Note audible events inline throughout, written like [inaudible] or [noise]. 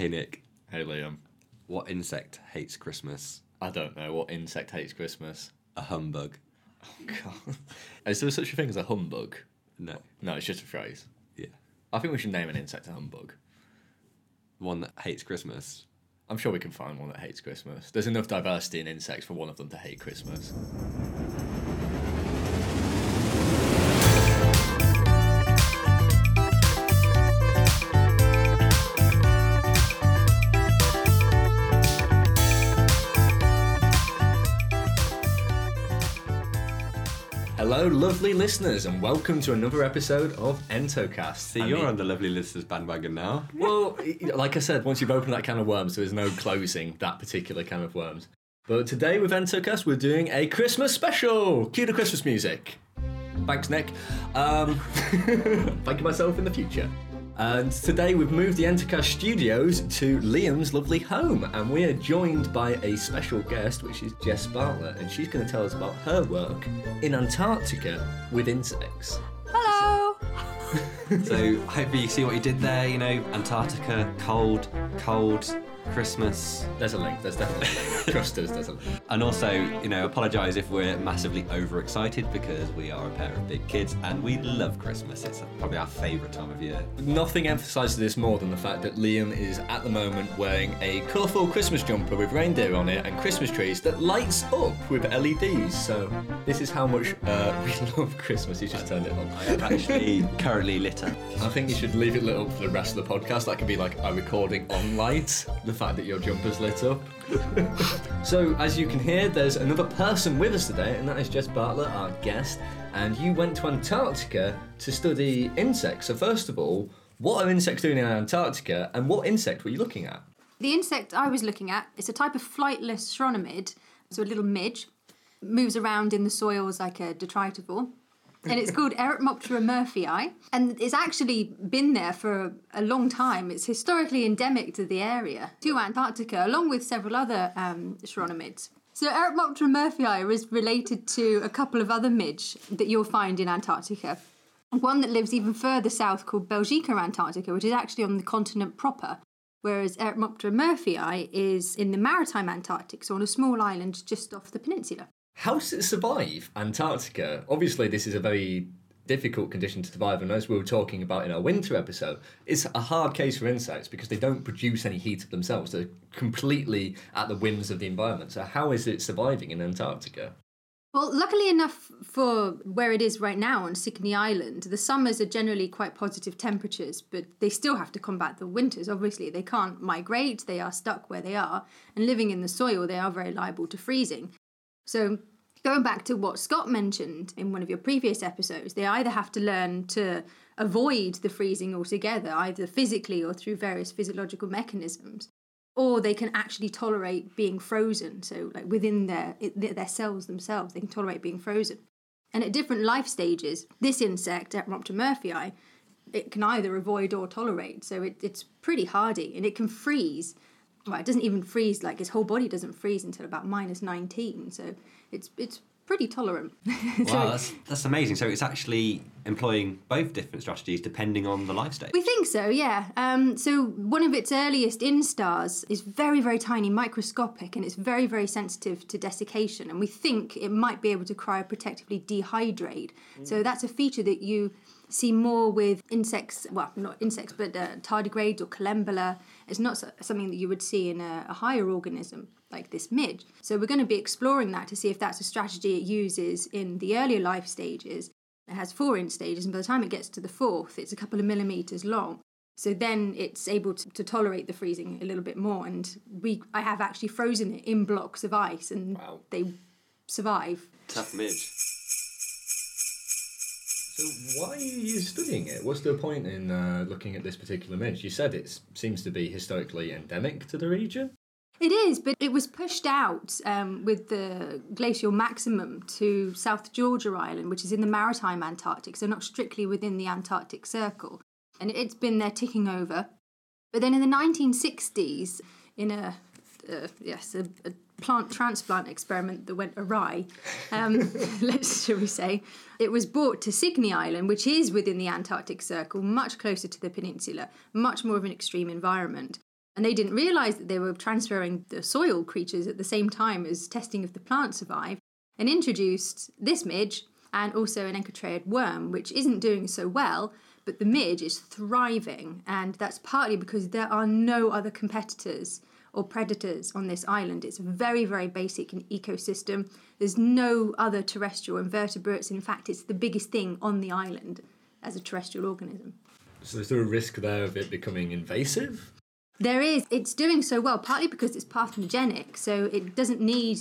Hey Nick, Hey Liam. what insect hates Christmas? I don't know what insect hates Christmas. A humbug. Oh god. [laughs] Is there such a thing as a humbug? No. No, it's just a phrase. Yeah. I think we should name an insect a humbug. One that hates Christmas. I'm sure we can find one that hates Christmas. There's enough diversity in insects for one of them to hate Christmas. Hello, lovely listeners, and welcome to another episode of Entocast. See, I you're mean- on the lovely listeners bandwagon now. Well, like I said, once you've opened that can of worms, there is no closing that particular can of worms. But today with Entocast, we're doing a Christmas special. Cue the Christmas music. Thanks, Nick. Um, [laughs] thank you myself in the future. And today we've moved the Entocast studios to Liam's lovely home, and we are joined by a special guest, which is Jess Bartlett, and she's going to tell us about her work in Antarctica with insects. Hello. [laughs] So hopefully you see what you did there. You know, Antarctica, cold, cold, Christmas, There's a link. There's definitely a link. [laughs] Trust us. There's a link. and also you know apologise if we're massively overexcited because we are a pair of big kids and we love Christmas. It's probably our favourite time of year. Nothing emphasises this more than the fact that Liam is at the moment wearing a colourful Christmas jumper with reindeer on it and Christmas trees that lights up with LEDs. So this is how much uh, [laughs] we love Christmas. He's just turned it on. I am actually [laughs] currently lit up. I think you should leave it lit up for the rest of the podcast. That could be like a recording on light. The fact that your jumper's lit up. [laughs] so as you can hear, there's another person with us today, and that is Jess Bartlett, our guest. And you went to Antarctica to study insects. So first of all, what are insects doing in Antarctica, and what insect were you looking at? The insect I was looking at is a type of flightless chironomid, so a little midge, moves around in the soils like a detritivore. And it's called [laughs] Eretmoptera murphyi, and it's actually been there for a long time. It's historically endemic to the area, to Antarctica, along with several other um, chironomids. So Eretmoptera murphyi is related to a couple of other midge that you'll find in Antarctica. One that lives even further south called Belgica antarctica, which is actually on the continent proper, whereas Eretmoptera murphyi is in the maritime Antarctic, so on a small island just off the peninsula. How does it survive Antarctica? Obviously, this is a very difficult condition to survive, and as we were talking about in our winter episode, it's a hard case for insects because they don't produce any heat of themselves. They're completely at the whims of the environment. So, how is it surviving in Antarctica? Well, luckily enough for where it is right now on Signy Island, the summers are generally quite positive temperatures, but they still have to combat the winters. Obviously, they can't migrate, they are stuck where they are, and living in the soil, they are very liable to freezing. So, going back to what Scott mentioned in one of your previous episodes, they either have to learn to avoid the freezing altogether, either physically or through various physiological mechanisms, or they can actually tolerate being frozen. So, like within their their cells themselves, they can tolerate being frozen. And at different life stages, this insect, Eretmoptera murphyi, it can either avoid or tolerate. So it, it's pretty hardy, and it can freeze. Well, it doesn't even freeze like his whole body doesn't freeze until about minus nineteen. So it's it's pretty tolerant. [laughs] So Wow, that's, that's amazing. So it's actually employing both different strategies depending on the life stage. We think so, yeah. Um, so one of its earliest instars is very, very tiny, microscopic, and it's very, very sensitive to desiccation. And we think it might be able to cryoprotectively dehydrate. So that's a feature that you see more with insects. Well, not insects, but uh, tardigrades or collembola. It's not so- something that you would see in a, a higher organism like this midge. So we're going to be exploring that to see if that's a strategy it uses in the earlier life stages. It has four instar stages, and by the time it gets to the fourth, it's a couple of millimeters long. So then it's able to, to tolerate the freezing a little bit more. And we, I have actually frozen it in blocks of ice, and Wow. they survive. Tough midge. Why are you studying it? What's the point in uh, looking at this particular midge? You said it seems to be historically endemic to the region. It is, but it was pushed out um, with the glacial maximum to South Georgia Island, which is in the maritime Antarctic, so not strictly within the Antarctic Circle. And it's been there ticking over. But then in the 1960s, in a uh, yes, a, a plant transplant experiment that went awry, um, [laughs] let's shall we say, it was brought to Signy Island, which is within the Antarctic Circle, much closer to the peninsula, much more of an extreme environment. And they didn't realize that they were transferring the soil creatures at the same time as testing if the plant survived and introduced this midge and also an enchytraeid worm, which isn't doing so well, but the midge is thriving. And that's partly because there are no other competitors or predators on this island. It's a very, very basic ecosystem. There's no other terrestrial invertebrates. In fact, it's the biggest thing on the island as a terrestrial organism. So is there a risk there of it becoming invasive? There is. It's doing so well, partly because it's parthenogenic, so it doesn't need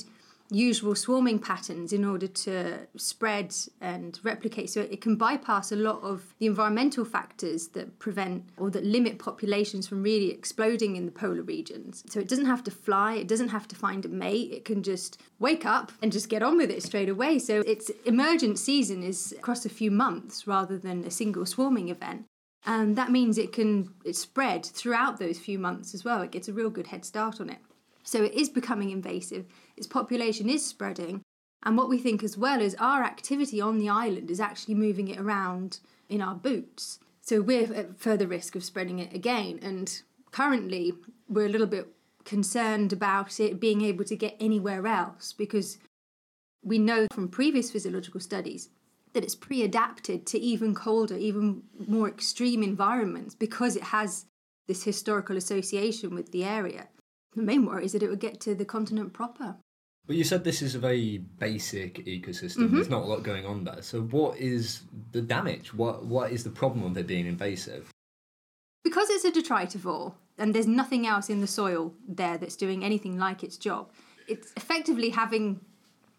usual swarming patterns in order to spread and replicate. So it can bypass a lot of the environmental factors that prevent or that limit populations from really exploding in the polar regions. So it doesn't have to fly, it doesn't have to find a mate, it can just wake up and just get on with it straight away. So its emergent season is across a few months rather than a single swarming event. And that means it can spread throughout those few months as well. It gets a real good head start on it. So it is becoming invasive, its population is spreading. And what we think as well is our activity on the island is actually moving it around in our boots. So we're at further risk of spreading it again. And currently, we're a little bit concerned about it being able to get anywhere else because we know from previous physiological studies that it's pre adapted to even colder, even more extreme environments because it has this historical association with the area. The main worry is that it would get to the continent proper. But you said this is a very basic ecosystem. Mm-hmm. There's not a lot going on there. So what is the damage? What what is the problem of it being invasive? Because it's a detritivore and there's nothing else in the soil there that's doing anything like its job. It's effectively having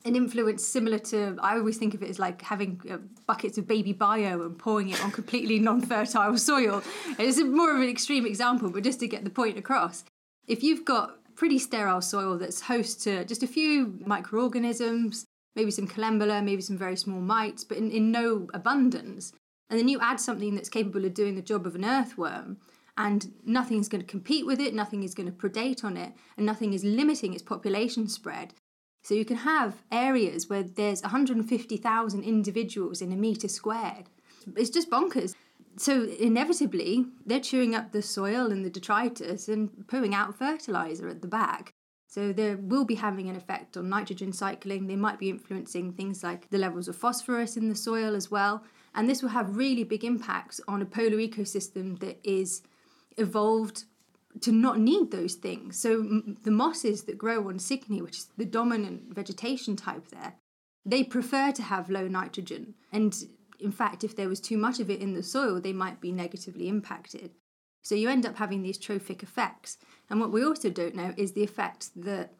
an influence similar to I always think of it as like having uh, buckets of baby bio and pouring it on completely non-fertile [laughs] soil. It's more of an extreme example, but just to get the point across if you've got pretty sterile soil that's host to just a few microorganisms, maybe some collembola, maybe some very small mites, but in, in no abundance, and then you add something that's capable of doing the job of an earthworm, and nothing is going to compete with it, nothing is going to predate on it, and nothing is limiting its population spread. So you can have areas where there's 150,000 individuals in a metre squared. It's just bonkers so inevitably they're chewing up the soil and the detritus and pooing out fertilizer at the back. So they will be having an effect on nitrogen cycling. They might be influencing things like the levels of phosphorus in the soil as well. And this will have really big impacts on a polar ecosystem that is evolved to not need those things. So the mosses that grow on Signy which is the dominant vegetation type there they prefer to have low nitrogen. And in fact, if there was too much of it in the soil, they might be negatively impacted. So you end up having these trophic effects. And what we also don't know is the effect that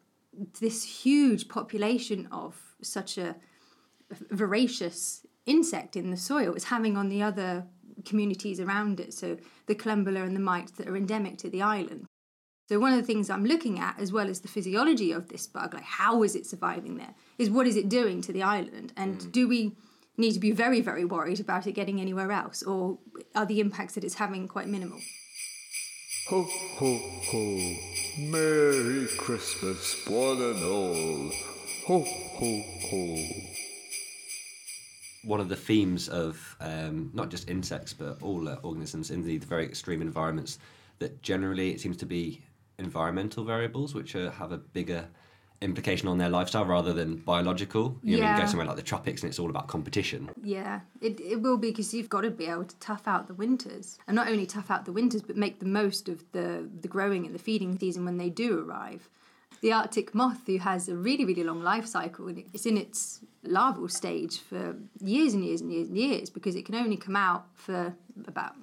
this huge population of such a voracious insect in the soil is having on the other communities around it. So the collembola and the mites that are endemic to the island. So one of the things I'm looking at, as well as the physiology of this bug, like how is it surviving there, is what is it doing to the island, and mm. do we need to be very, very worried about it getting anywhere else, or are the impacts that it's having quite minimal? Ho, ho, ho. Merry Christmas, one and all. Ho, ho, ho. One of the themes of um, not just insects but all uh, organisms in the, the very extreme environments that generally it seems to be environmental variables which are, have a bigger implication on their lifestyle rather than biological. You yeah. know, you go somewhere like the tropics and it's all about competition. Yeah, it, it will be because you've got to be able to tough out the winters. And not only tough out the winters, but make the most of the, the growing and the feeding season when they do arrive. The Arctic moth, who has a really, really long life cycle, and it's in its larval stage for years and years and years and years because it can only come out for about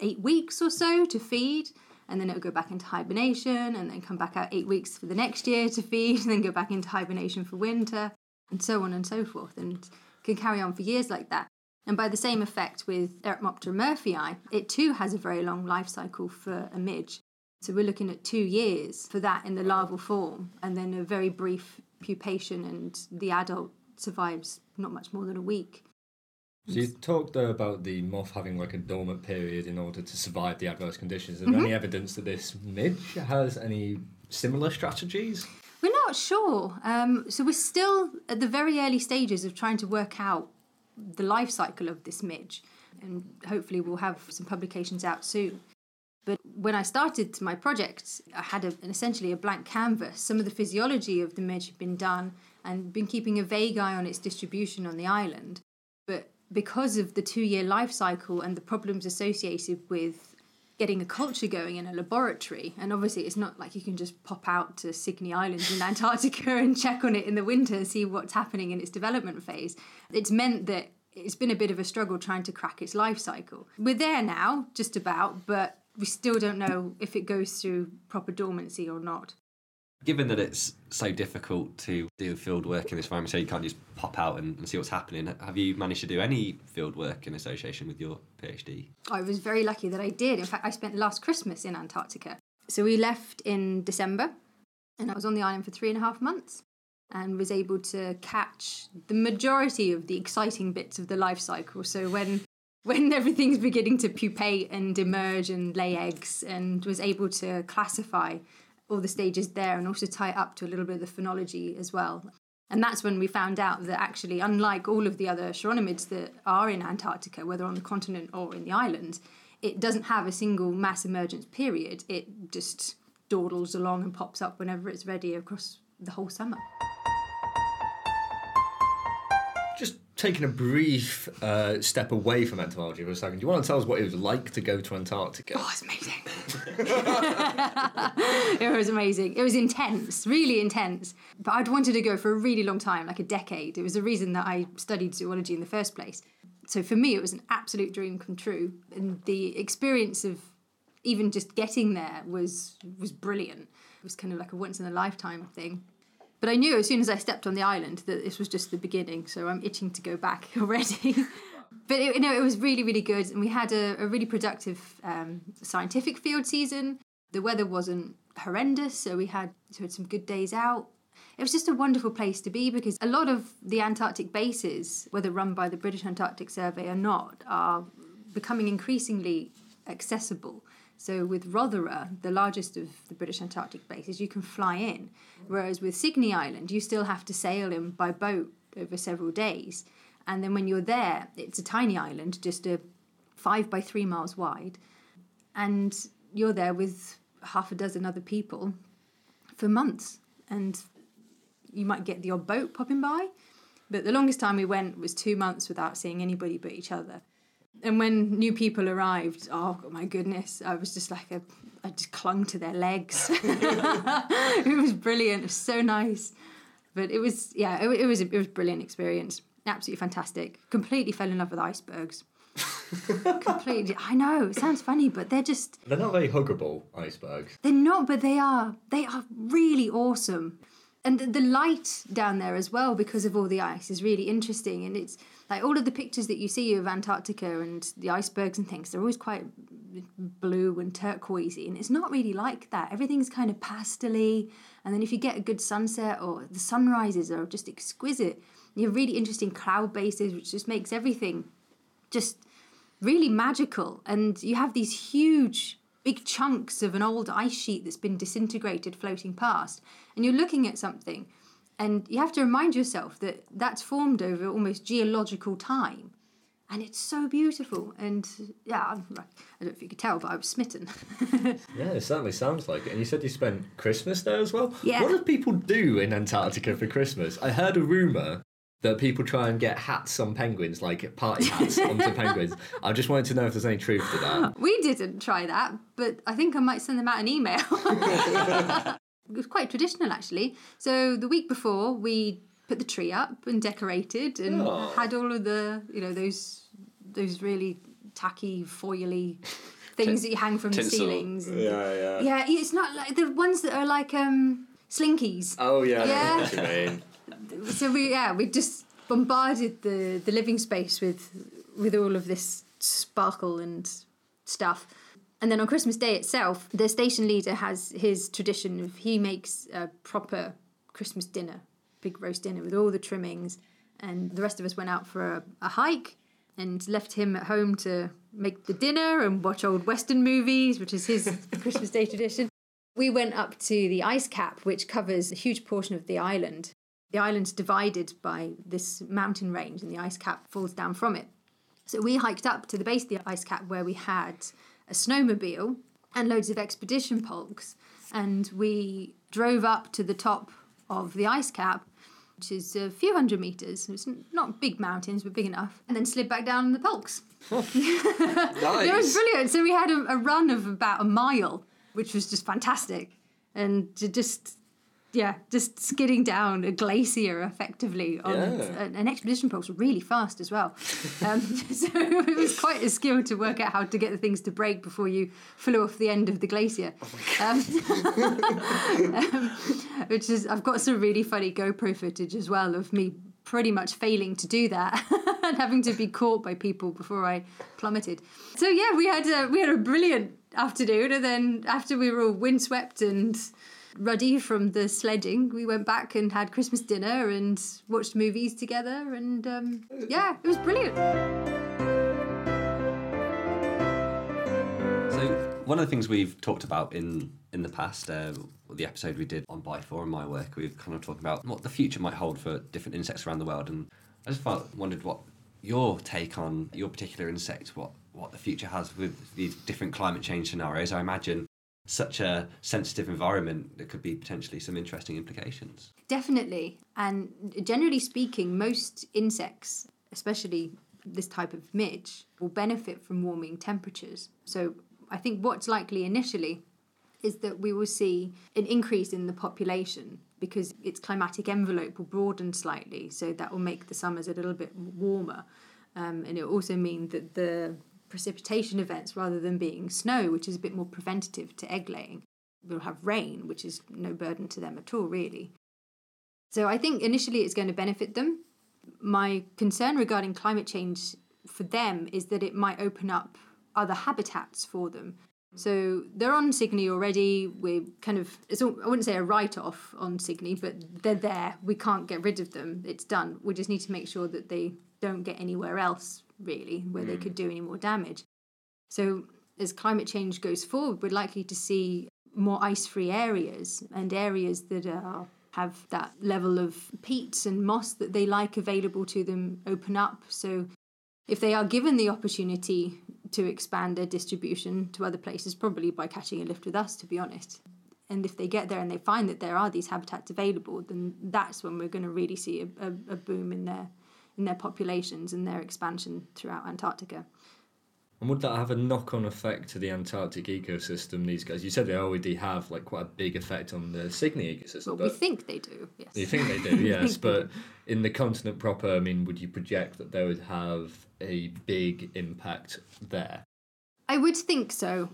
eight weeks or so to feed and then it would go back into hibernation and then come back out eight weeks for the next year to feed [laughs] and then go back into hibernation for winter and so on and so forth and can carry on for years like that. And by the same effect with Eretmoptera murphyi it too has a very long life cycle for a midge. So we're looking at two years for that in the larval form and then a very brief pupation and the adult survives not much more than a week so you talked there about the moth having like a dormant period in order to survive the adverse conditions. Is there mm-hmm. any evidence that this midge has any similar strategies? We're not sure. Um, so we're still at the very early stages of trying to work out the life cycle of this midge, and hopefully we'll have some publications out soon. But when I started my project, I had a, an, essentially a blank canvas. Some of the physiology of the midge had been done and been keeping a vague eye on its distribution on the island. But because of the two year life cycle and the problems associated with getting a culture going in a laboratory, and obviously it's not like you can just pop out to Signy Island in [laughs] Antarctica and check on it in the winter and see what's happening in its development phase. It's meant that it's been a bit of a struggle trying to crack its life cycle. We're there now, just about, but we still don't know if it goes through proper dormancy or not given that it's so difficult to do field work in this environment, so you can't just pop out and, and, see what's happening, have you managed to do any field work in association with your PhD? I was very lucky that I did. In fact, I spent last Christmas in Antarctica. So we left in December, and I was on the island for three and a half months and was able to catch the majority of the exciting bits of the life cycle. So when [laughs] when everything's beginning to pupate and emerge and lay eggs, and was able to classify all the stages there and also tie it up to a little bit of the phenology as well. And that's when we found out that actually, unlike all of the other chironomids that are in Antarctica, whether on the continent or in the islands, it doesn't have a single mass emergence period. It just dawdles along and pops up whenever it's ready across the whole summer. Taking a brief uh, step away from entomology for a second, do you want to tell us what it was like to go to Antarctica? Oh, it's amazing. [laughs] it was amazing. It was intense, really intense. But I'd wanted to go for a really long time, like a decade. It was the reason that I studied zoology in the first place. So for me, it was an absolute dream come true. And the experience of even just getting there was was brilliant. It was kind of like a once in a lifetime thing. But I knew as soon as I stepped on the island that this was just the beginning, so I'm itching to go back [laughs] already. but it, you know, it was really, really good, and we had a, a really productive um, scientific field season. The weather wasn't horrendous, so we had, so we had some good days out. It was just a wonderful place to be because a lot of the Antarctic bases, whether run by the British Antarctic Survey or not, are becoming increasingly accessible. So with Rothera, the largest of the British Antarctic bases, you can fly in, whereas with Signy Island, you still have to sail in by boat over several days. And then when you're there, it's a tiny island, just a five by three miles wide, and you're there with half a dozen other people for months. And you might get the odd boat popping by, but the longest time we went was two months without seeing anybody but each other. And when new people arrived, oh my goodness, I was just like a, I just clung to their legs. [laughs] it was brilliant. It was so nice, but it was yeah, it, it was it was a brilliant experience. Absolutely fantastic. Completely fell in love with icebergs. [laughs] Completely. I know it sounds funny, but they're just they're not very huggable icebergs. They're not, but they are. They are really awesome and the light down there as well because of all the ice is really interesting and it's like all of the pictures that you see of antarctica and the icebergs and things they're always quite blue and turquoisey and it's not really like that everything's kind of pastely and then if you get a good sunset or the sunrises are just exquisite you have really interesting cloud bases which just makes everything just really magical and you have these huge big chunks of an old ice sheet that's been disintegrated floating past. And you're looking at something, and you have to remind yourself that that's formed over almost geological time. And it's so beautiful. And yeah, I don't know if you could tell, but I was smitten. [laughs] yeah, it certainly sounds like it. And you said you spent Christmas there as well? Yeah. What do people do in Antarctica for Christmas? I heard a rumour that people try and get hats on penguins, like party hats [laughs] onto penguins. I just wanted to know if there's any truth to that. We didn't try that, but I think I might send them out an email. [laughs] it was quite traditional, actually. So the week before, we put the tree up and decorated and oh. had all of the, you know, those those really tacky, foily [laughs] things that you hang from Tinsel. the ceilings. Yeah, yeah. Yeah, it's not like the ones that are like um slinkies. Oh yeah, yeah [laughs] so we yeah we just bombarded the the living space with with all of this sparkle and stuff. And then on Christmas Day itself, the station leader has his tradition of he makes a proper Christmas dinner, big roast dinner with all the trimmings. And the rest of us went out for a, a hike and left him at home to make the dinner and watch old Western movies, which is his [laughs] Christmas Day tradition. We went up to the ice cap, which covers a huge portion of the island. The island's divided by this mountain range, and the ice cap falls down from it. So we hiked up to the base of the ice cap where we had a snowmobile and loads of expedition pulks. And we drove up to the top of the ice cap, which is a few hundred meters. It's not big mountains, but big enough. And then slid back down in the pulks. [laughs] It was brilliant. So we had a, a run of about a mile, which was just fantastic. And to just, yeah, just skidding down a glacier effectively on Yeah. an, an expedition post really fast as well. Um, [laughs] so it was quite a skill to work out how to get the things to break before you flew off the end of the glacier. [laughs] Um, um, [laughs] which is, I've got some really funny GoPro footage as well of me pretty much failing to do that and having to be caught by people before I plummeted. So yeah, we had a we had a brilliant afternoon, and then after we were all windswept and ruddy from the sledging, we went back and had Christmas dinner and watched movies together, and um, yeah, it was brilliant. So one of the things we've talked about in in the past, uh, the episode we did on By Four and my work, we've kind of talked about what the future might hold for different insects around the world, and I just felt, wondered what your take on your particular insect, what what the future has with these different climate change scenarios. I imagine such a sensitive environment, there could be potentially some interesting implications. Definitely. And generally speaking, most insects, especially this type of midge, will benefit from warming temperatures. So I think what's likely initially is that we will see an increase in the population because its climatic envelope will broaden slightly. So that will make the summers a little bit warmer. Um, and it also mean that the precipitation events, rather than being snow, which is a bit more preventative to egg laying, We'll have rain, which is no burden to them at all, really. So I think initially it's going to benefit them. My concern regarding climate change for them is that it might open up other habitats for them. So they're on Signy already. We're kind of, it's all, I wouldn't say a write off on Signy, but they're there. We can't get rid of them. It's done. We just need to make sure that they don't get anywhere else, really, where they hmm. could do any more damage. So as climate change goes forward, we're likely to see more ice-free areas and areas that are have that level of peats and moss that they like available to them open up. So if they are given the opportunity to expand their distribution to other places, probably by catching a lift with us, to be honest. And if they get there and they find that there are these habitats available, then that's when we're going to really see a, a, a boom in their in their populations and their expansion throughout Antarctica. And would that have a knock-on effect to the Antarctic ecosystem? These guys, you said they already have like quite a big effect on the Signy ecosystem. Well, we think they do, yes. you think they do, [laughs] yes. but in the continent proper, I mean, would you project that they would have a big impact there? I would think so.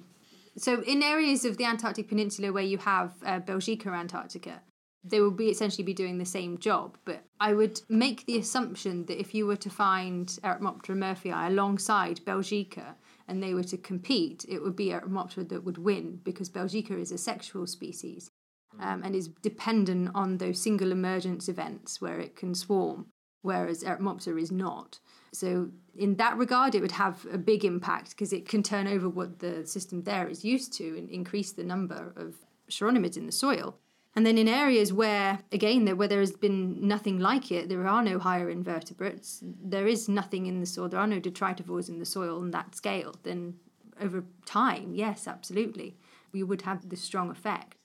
So, in areas of the Antarctic Peninsula where you have uh, Belgica Antarctica, they will be essentially be doing the same job. But I would make the assumption that if you were to find Eretmoptera murphyi alongside Belgica and they were to compete, it would be Eretmoptera that would win because Belgica is a sexual species um, and is dependent on those single emergence events where it can swarm, whereas Eretmoptera is not. So, in that regard, it would have a big impact because it can turn over what the system there is used to and increase the number of chironomids in the soil. And then in areas where, again, there, where there has been nothing like it, there are no higher invertebrates, there is nothing in the soil, there are no detritivores in the soil on that scale, then over time, yes, absolutely, we would have this strong effect.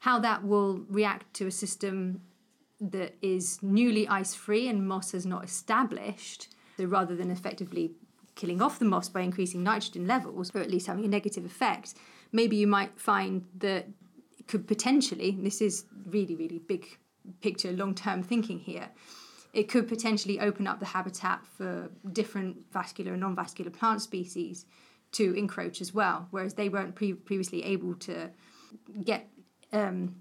How that will react to a system that is newly ice free and moss has not established, so rather than effectively killing off the moss by increasing nitrogen levels, or at least having a negative effect, maybe you might find that could potentially, this is really, really big picture, long term thinking here, it could potentially open up the habitat for different vascular and non vascular plant species to encroach as well, whereas they weren't pre- previously able to get. Um,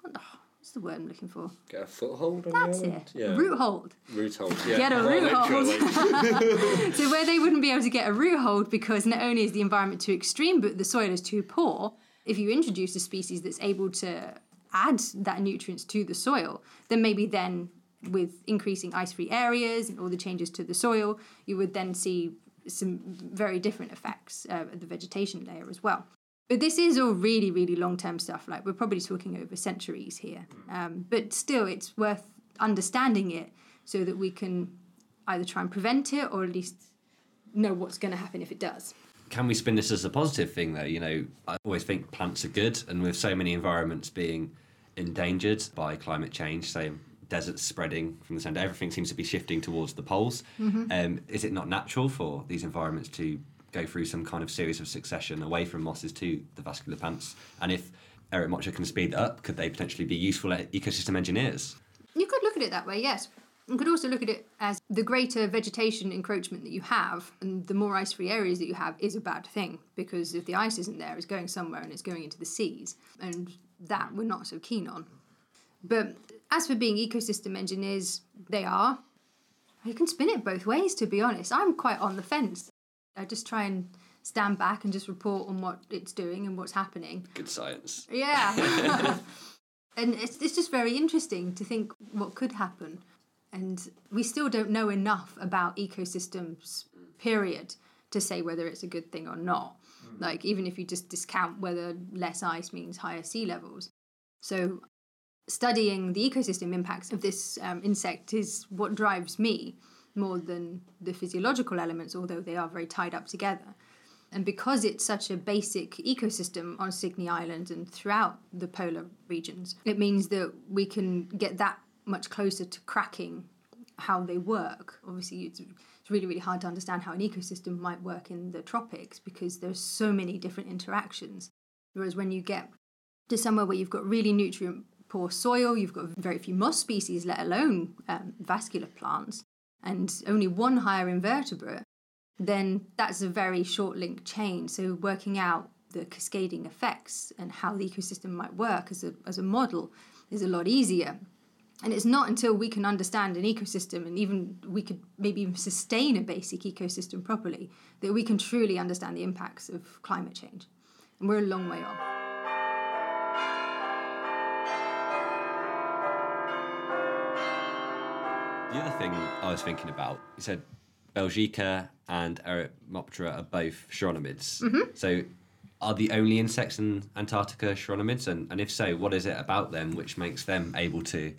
what's the word I'm looking for? Get a foothold on That's it. Yeah. Root hold. Root hold. Yeah. Get a Well, root hold. [laughs] [laughs] So where they wouldn't be able to get a root hold because not only is the environment too extreme, but the soil is too poor. If you introduce a species that's able to add that nutrients to the soil, then maybe then with increasing ice-free areas and all the changes to the soil, you would then see some very different effects uh, at the vegetation layer as well. But this is all really, really long-term stuff. Like we're probably talking over centuries here. Um, but still, it's worth understanding it so that we can either try and prevent it or at least know what's going to happen if it does. Can we spin this as a positive thing though? You know, I always think plants are good, and with so many environments being endangered by climate change, say deserts spreading from the centre, everything seems to be shifting towards the poles. Um, is it not natural for these environments to go through some kind of series of succession away from mosses to the vascular plants? And if Eretmoptera can speed that up, could they potentially be useful ecosystem engineers? You could look at it that way, yes. You could also look at it as the greater vegetation encroachment that you have and the more ice free areas that you have is a bad thing because if the ice isn't there, it's going somewhere and it's going into the seas. And that we're not so keen on. But as for being ecosystem engineers, they are. You can spin it both ways, to be honest. I'm quite on the fence. I just try and stand back and just report on what it's doing and what's happening. Good science. Yeah. [laughs] and it's, it's just very interesting to think what could happen. And we still don't know enough about ecosystems, period, to say whether it's a good thing or not. Like, even if you just discount whether less ice means higher sea levels. So, studying the ecosystem impacts of this um, insect is what drives me more than the physiological elements, although they are very tied up together. And because it's such a basic ecosystem on Signy Island and throughout the polar regions, it means that we can get that much closer to cracking how they work. Obviously, it's, it's really, really hard to understand how an ecosystem might work in the tropics because there's so many different interactions. Whereas when you get to somewhere where you've got really nutrient poor soil, you've got very few moss species, let alone um, vascular plants, and only one higher invertebrate, then that's a very short link chain. So working out the cascading effects and how the ecosystem might work as a, as a model is a lot easier. And it's not until we can understand an ecosystem and even we could maybe even sustain a basic ecosystem properly that we can truly understand the impacts of climate change. And we're a long way off. The other thing I was thinking about, you said Belgica and Eretmoptera are both chironomids. Mm-hmm. So are the only insects in Antarctica chironomids? And, and if so, what is it about them which makes them able to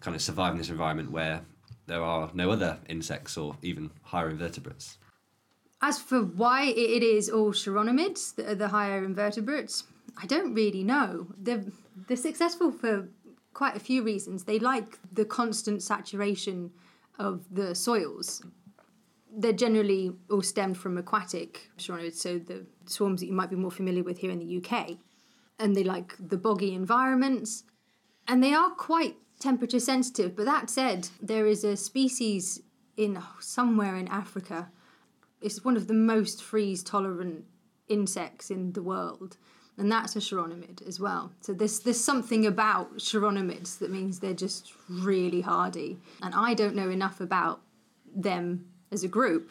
kind of survive in this environment where there are no other insects or even higher invertebrates? As for why it is all chironomids, the, the higher invertebrates, I don't really know. They're, they're successful for quite a few reasons. They like the constant saturation of the soils. They're generally all stemmed from aquatic chironomids, so the swarms that you might be more familiar with here in the UK. And they like the boggy environments. And they are quite temperature sensitive. But that said, there is a species in somewhere in Africa. It's one of the most freeze tolerant insects in the world and that's a chironomid as well. So there's there's something about chironomids that means they're just really hardy and i don't know enough about them as a group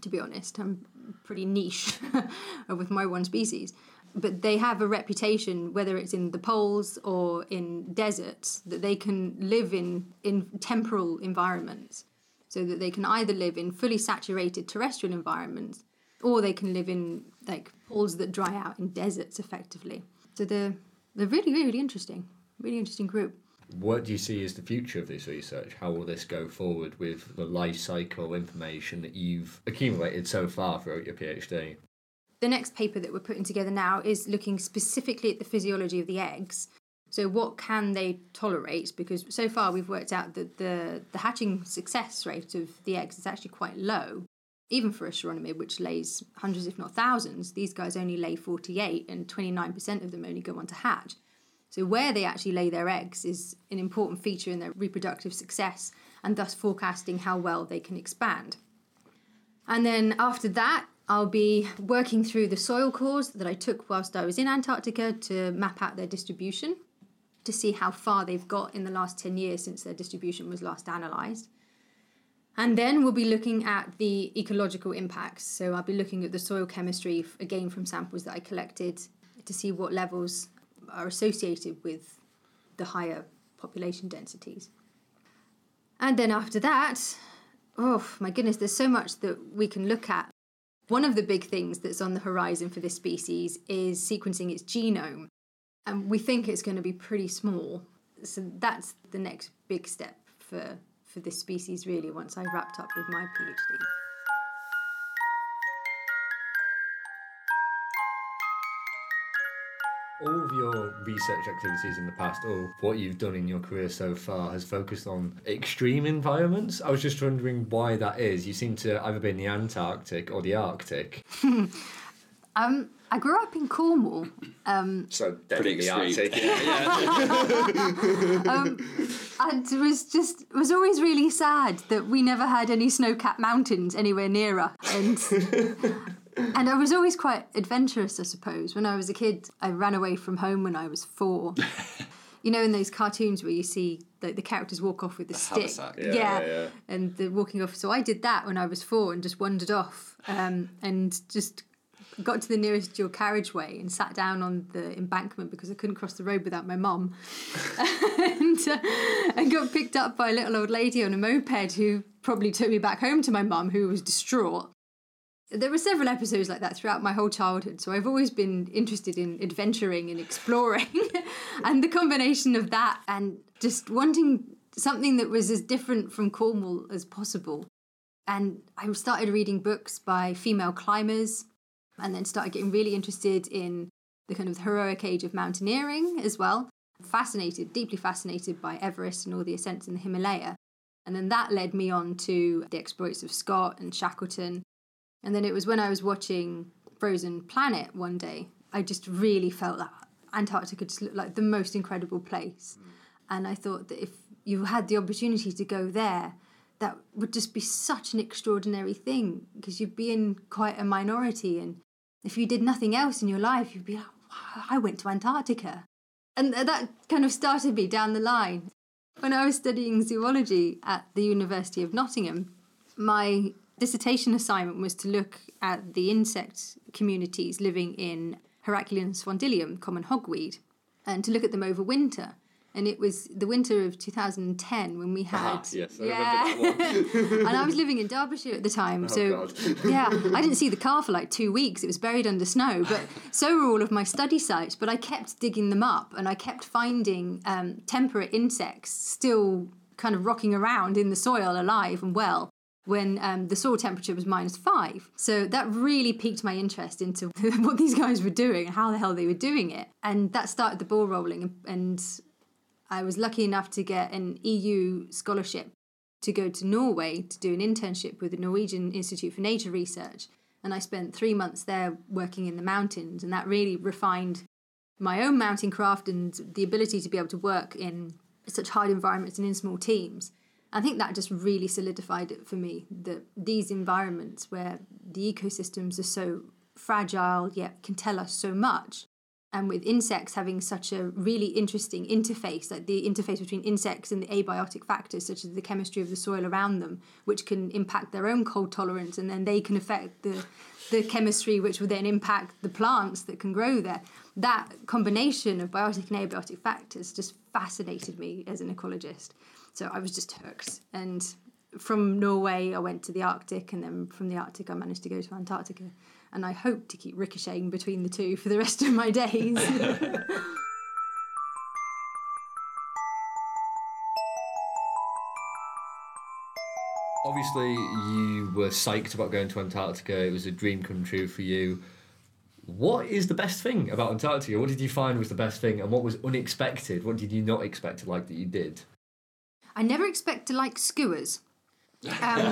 to be honest. I'm pretty niche [laughs] with my one species but they have a reputation whether it's in the poles or in deserts that they can live in in temporal environments so that they can either live in fully saturated terrestrial environments or they can live in like pools that dry out in deserts effectively. So they're they're really, really interesting. Really interesting group. What do you see as the future of this research? How will this go forward with the life cycle information that you've accumulated so far throughout your PhD? The next paper that we're putting together now is looking specifically at the physiology of the eggs. So what can they tolerate? Because so far we've worked out that the, the hatching success rate of the eggs is actually quite low. Even for a chironomid, which lays hundreds, if not thousands, these guys only lay 48 and 29% of them only go on to hatch. So where they actually lay their eggs is an important feature in their reproductive success and thus forecasting how well they can expand. And then after that, I'll be working through the soil cores that I took whilst I was in Antarctica to map out their distribution to see how far they've got in the last 10 years since their distribution was last analysed. And then we'll be looking at the ecological impacts. So I'll be looking at the soil chemistry, again from samples that I collected, to see what levels are associated with the higher population densities. And then after that, oh my goodness, there's so much that we can look at. One of the big things that's on the horizon for this species is sequencing its genome. And we think it's going to be pretty small. So that's the next big step for, for this species, really, once I wrapped up with my PhD. All of your research activities in the past, or what you've done in your career so far, has focused on extreme environments. I was just wondering why that is. You seem to either be in the Antarctic or the Arctic. [laughs] Um, I grew up in Cornwall, So Pretty the extreme. Arctic. [laughs] Yeah, yeah. [laughs] and it was just it was always really sad that we never had any snow-capped mountains anywhere nearer. And and I was always quite adventurous, I suppose. When I was a kid, I ran away from home when I was four. [laughs] You know, in those cartoons where you see the, the characters walk off with a stick. Yeah, yeah, yeah. and the walking off. So I did that when I was four and just wandered off, um, and just got to the nearest dual carriageway and sat down on the embankment because I couldn't cross the road without my mum, [laughs] and uh, and got picked up by a little old lady on a moped who probably took me back home to my mum, who was distraught. There were several episodes like that throughout my whole childhood, so I've always been interested in adventuring and exploring. [laughs] and the combination of that and just wanting something that was as different from Cornwall as possible. And I started reading books by female climbers and then started getting really interested in the kind of heroic age of mountaineering as well. Fascinated, deeply fascinated by Everest and all the ascents in the Himalaya. And then that led me on to the exploits of Scott and Shackleton. And then it was when I was watching Frozen Planet one day, I just really felt that Antarctica just looked like the most incredible place. Mm. And I thought that if you had the opportunity to go there, that would just be such an extraordinary thing because you'd be in quite a minority. And if you did nothing else in your life, you'd be like, wow, I went to Antarctica. And that kind of started me down the line. When I was studying zoology at the University of Nottingham, my dissertation assignment was to look at the insect communities living in Heracleum sphondylium, common hogweed, and to look at them over winter. And it was the winter of 2010 when we had. Ah, yes, I one. [laughs] [laughs] and I was living in Derbyshire at the time. so, Oh, God. [laughs] yeah, I didn't see the car for like two weeks. It was buried under snow. But so were all of my study sites. But I kept digging them up and I kept finding um, temperate insects still kind of rocking around in the soil, alive and well. When um, the soil temperature was minus five. So that really piqued my interest into [laughs] what these guys were doing and how the hell they were doing it. And that started the ball rolling. And I was lucky enough to get an EU scholarship to go to Norway to do an internship with the Norwegian Institute for Nature Research. And I spent three months there working in the mountains, and that really refined my own mountain craft and the ability to be able to work in such hard environments and in small teams. I think that just really solidified it for me that these environments where the ecosystems are so fragile yet can tell us so much and with insects having such a really interesting interface, like the interface between insects and the abiotic factors, such as the chemistry of the soil around them, which can impact their own cold tolerance, and then they can affect the the chemistry, which will then impact the plants that can grow there. That combination of biotic and abiotic factors just fascinated me as an ecologist. So I was just hooked. And from Norway, I went to the Arctic, and then from the Arctic, I managed to go to Antarctica. And I hope to keep ricocheting between the two for the rest of my days. [laughs] Obviously, you were psyched about going to Antarctica. It was a dream come true for you. What is the best thing about Antarctica? What did you find was the best thing, and what was unexpected? What did you not expect to like that you did? I never expect to like skuas. Um,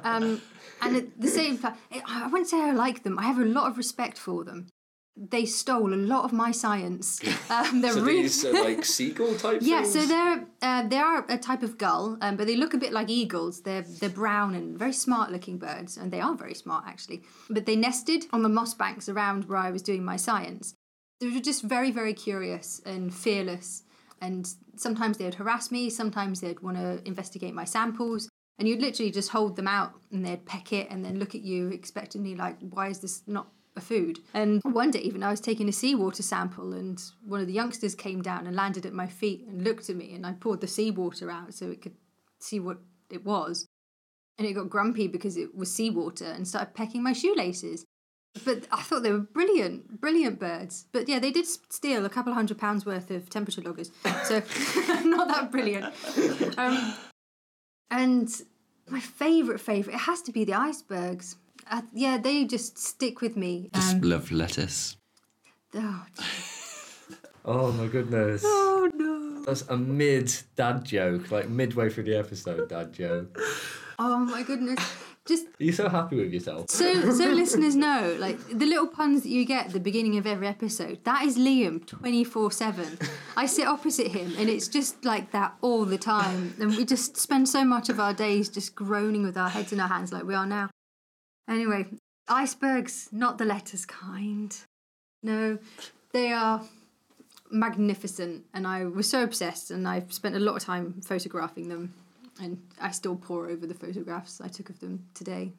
[laughs] um, and at the same time, I wouldn't say I like them. I have a lot of respect for them. They stole a lot of my science. [laughs] Um, they're So really these are like [laughs] seagull type Yeah, things? so they're uh, they are a type of gull, um, but they look a bit like eagles. They're they're brown and very smart looking birds, and they are very smart actually. But they nested on the moss banks around where I was doing my science. They were just very very curious and fearless, and sometimes they'd harass me, sometimes they'd want to investigate my samples. And you'd literally just hold them out and they'd peck it and then look at you expectantly, like, why is this not a food. And one day, even I was taking a seawater sample, and one of the youngsters came down and landed at my feet and looked at me, and I poured the seawater out so it could see what it was. And it got grumpy because it was seawater and started pecking my shoelaces. But I thought they were brilliant, brilliant birds. But yeah, they did steal a couple of hundred pounds worth of temperature loggers. So [laughs] not that brilliant. Um, and my favourite, favourite, it has to be the icebergs. Uh, yeah, they just stick with me. Just Um, love lettuce. oh, Oh my goodness. Oh no. That's a mid dad joke, like midway through the episode, dad joke. Oh my goodness. Just Are you so happy with yourself? so so listeners know, like the little puns that you get at the beginning of every episode, that is Liam twenty four seven. I sit opposite him and it's just like that all the time. And we just spend so much of our days just groaning with our heads in our hands like we are now. Anyway, icebergs, not the letters kind. No, they are magnificent and I was so obsessed and I've spent a lot of time photographing them and I still pore over the photographs I took of them today.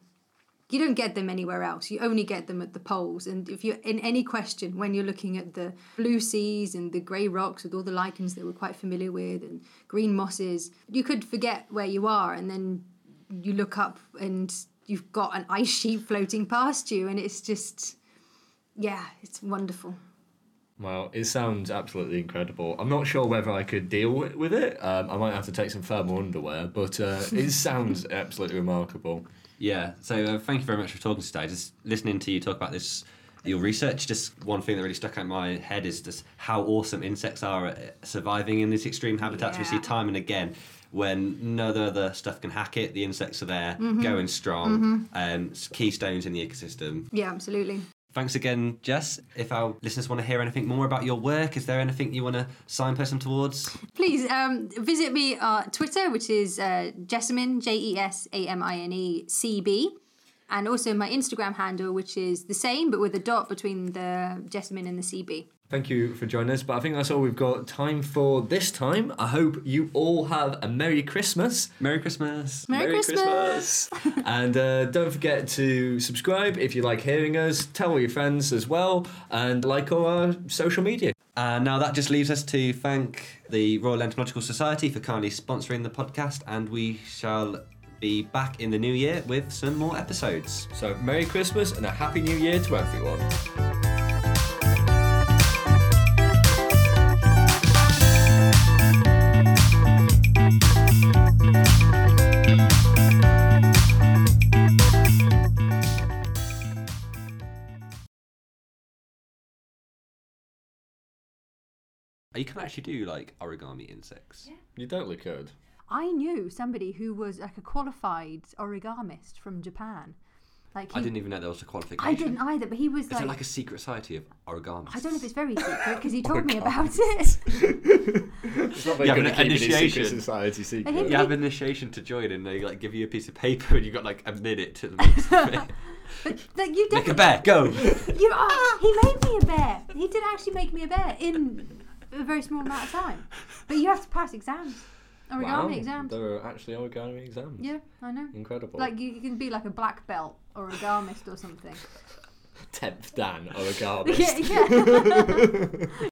You don't get them anywhere else. You only get them at the poles. And if you're in any question when you're looking at the blue seas and the grey rocks with all the lichens that we're quite familiar with and green mosses, you could forget where you are and then you look up and you've got an ice sheet [laughs] floating past you and it's just yeah, it's wonderful. Well, it sounds absolutely incredible. I'm not sure whether I could deal with, with it. Um, I might have to take some thermal underwear, but uh, it [laughs] sounds absolutely remarkable. Yeah. So uh, thank you very much for talking today. Just listening to you talk about this, your research. Just one thing that really stuck out in my head is just how awesome insects are at surviving in these extreme habitats. We see time and again when no other stuff can hack it. The insects are there, going strong, um, s- keystones in the ecosystem. Yeah, absolutely. Thanks again, Jess. If our listeners want to hear anything more about your work, is there anything you want to signpost them towards? Please um, visit me on Twitter, which is uh, Jesamine, J E S A M I N E C B. And also my Instagram handle, which is the same, but with a dot between the Jesamine and the CB. Thank you for joining us, but I think that's all we've got time for this time. I hope you all have a Merry Christmas. Merry Christmas. Merry, Christmas! [laughs] and uh, don't forget to subscribe if you like hearing us. Tell all your friends as well, and like all our social media. Uh, now that just leaves us to thank the Royal Entomological Society for kindly sponsoring the podcast, and we shall be back in the new year with some more episodes. So, Merry Christmas and a Happy New Year to everyone. You can actually do like origami insects. You don't look good. I knew somebody who was like a qualified origamist from Japan. Like he, I didn't even know there was a qualification. I didn't either, but he was Is like, it like a secret society of origami? I don't know if it's very secret because he [laughs] told me about it. [laughs] It's not very You good have an keeping secret initiation. society secret. hit You have an initiation to join, and they like give you a piece of paper, and you've got like a minute to make [laughs] it. But like, you Make a definitely, bear, go! you are, he made me a bear. He did actually make me a bear in a very small amount of time. But you have to pass exams, origami Wow, exams. There are actually origami exams. Yeah, I know. Incredible. Like you, you can be like a black belt or origamist or something. [laughs] tenth Dan origami. [laughs] yeah, yeah. [laughs]